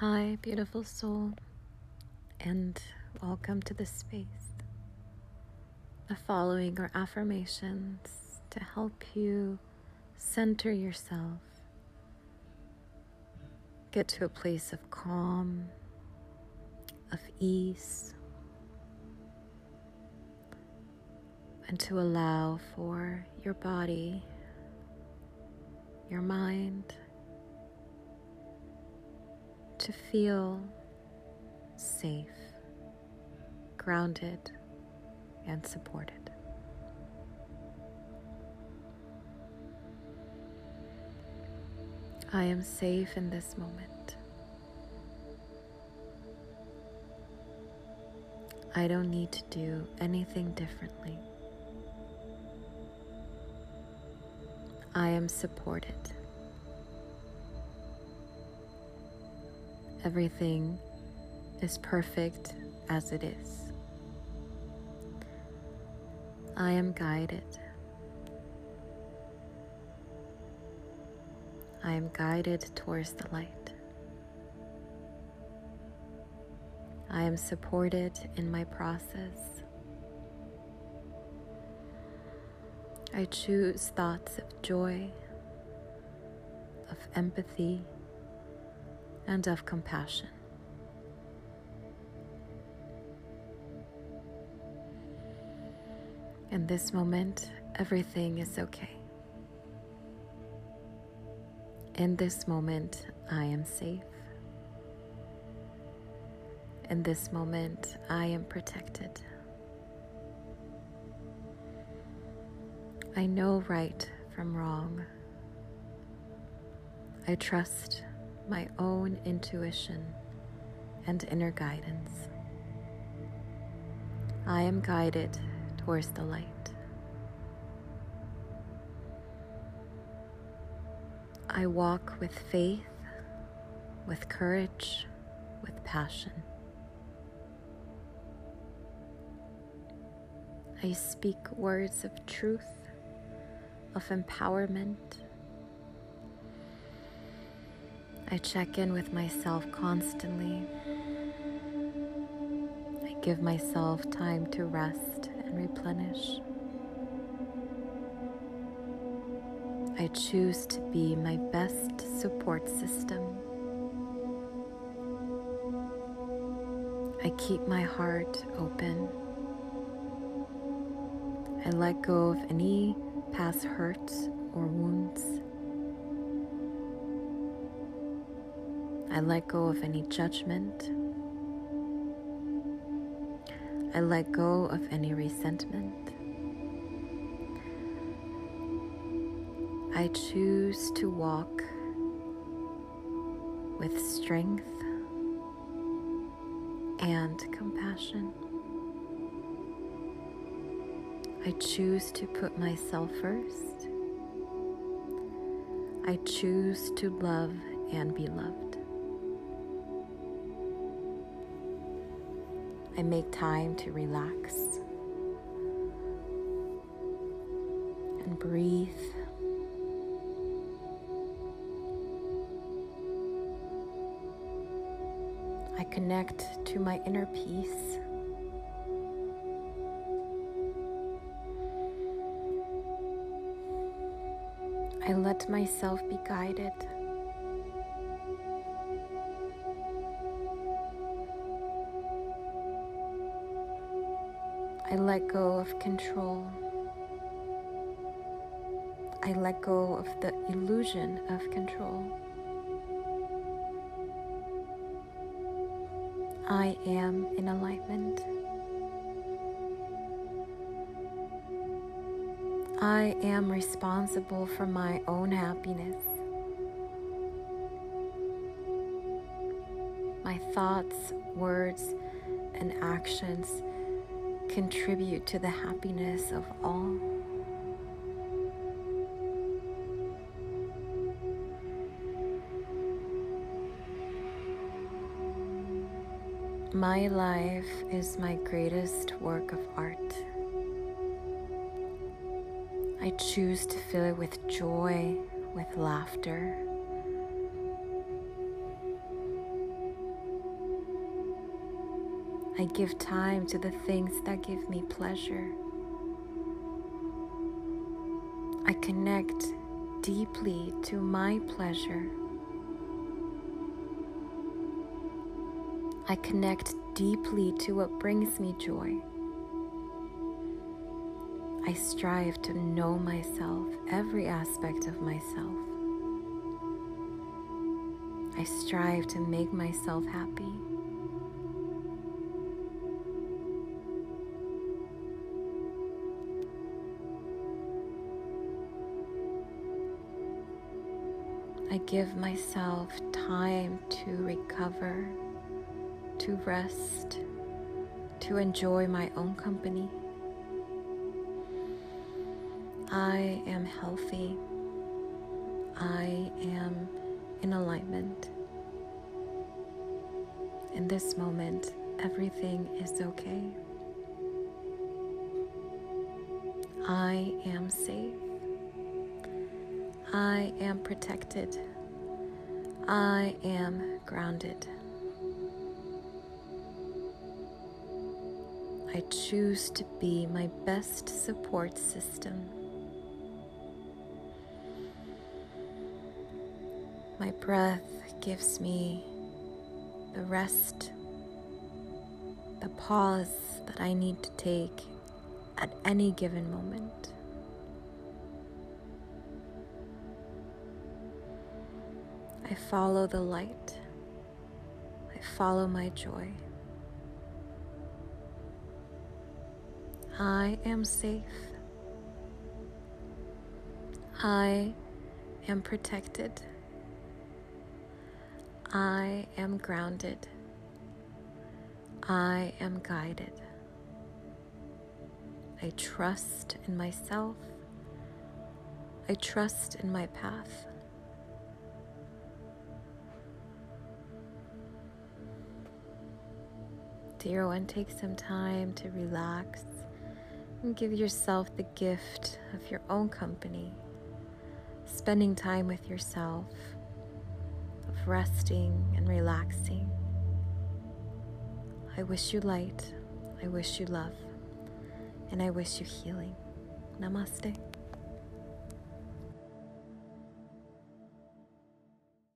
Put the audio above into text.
Hi, beautiful soul, and welcome to this space. The following are affirmations to help you center yourself, get to a place of calm, of ease, and to allow for your body, your mind, to feel safe, grounded, and supported. I am safe in this moment. I don't need to do anything differently. I am supported. Everything is perfect as it is. I am guided. I am guided towards the light. I am supported in my process. I choose thoughts of joy, of empathy, and of compassion. In this moment, everything is okay. In this moment, I am safe. In this moment, I am protected. I know right from wrong. I trust my own intuition and inner guidance. I am guided towards the light. I walk with faith, with courage, with passion. I speak words of truth, of empowerment I check in with myself constantly. I give myself time to rest and replenish. I choose to be my best support system. I keep my heart open. I let go of any past hurts or wounds. I let go of any judgment. I let go of any resentment. I choose to walk with strength and compassion. I choose to put myself first. I choose to love and be loved. I make time to relax and breathe. I connect to my inner peace. I let myself be guided. I let go of control. I let go of the illusion of control. I am in alignment. I am responsible for my own happiness. My thoughts, words, and actions contribute to the happiness of all. My life is my greatest work of art. I choose to fill it with joy, with laughter. I give time to the things that give me pleasure. I connect deeply to my pleasure. I connect deeply to what brings me joy. I strive to know myself, every aspect of myself. I strive to make myself happy. I give myself time to recover, to rest, to enjoy my own company. I am healthy. I am in alignment. In this moment, everything is okay. I am safe. I am protected. I am grounded. I choose to be my best support system. My breath gives me the rest, the pause that I need to take at any given moment. Follow the light. I follow my joy. I am safe. I am protected. I am grounded. I am guided. I trust in myself. I trust in my path. Dear one, take some time to relax and give yourself the gift of your own company, spending time with yourself, of resting and relaxing. I wish you light, I wish you love, and I wish you healing. Namaste.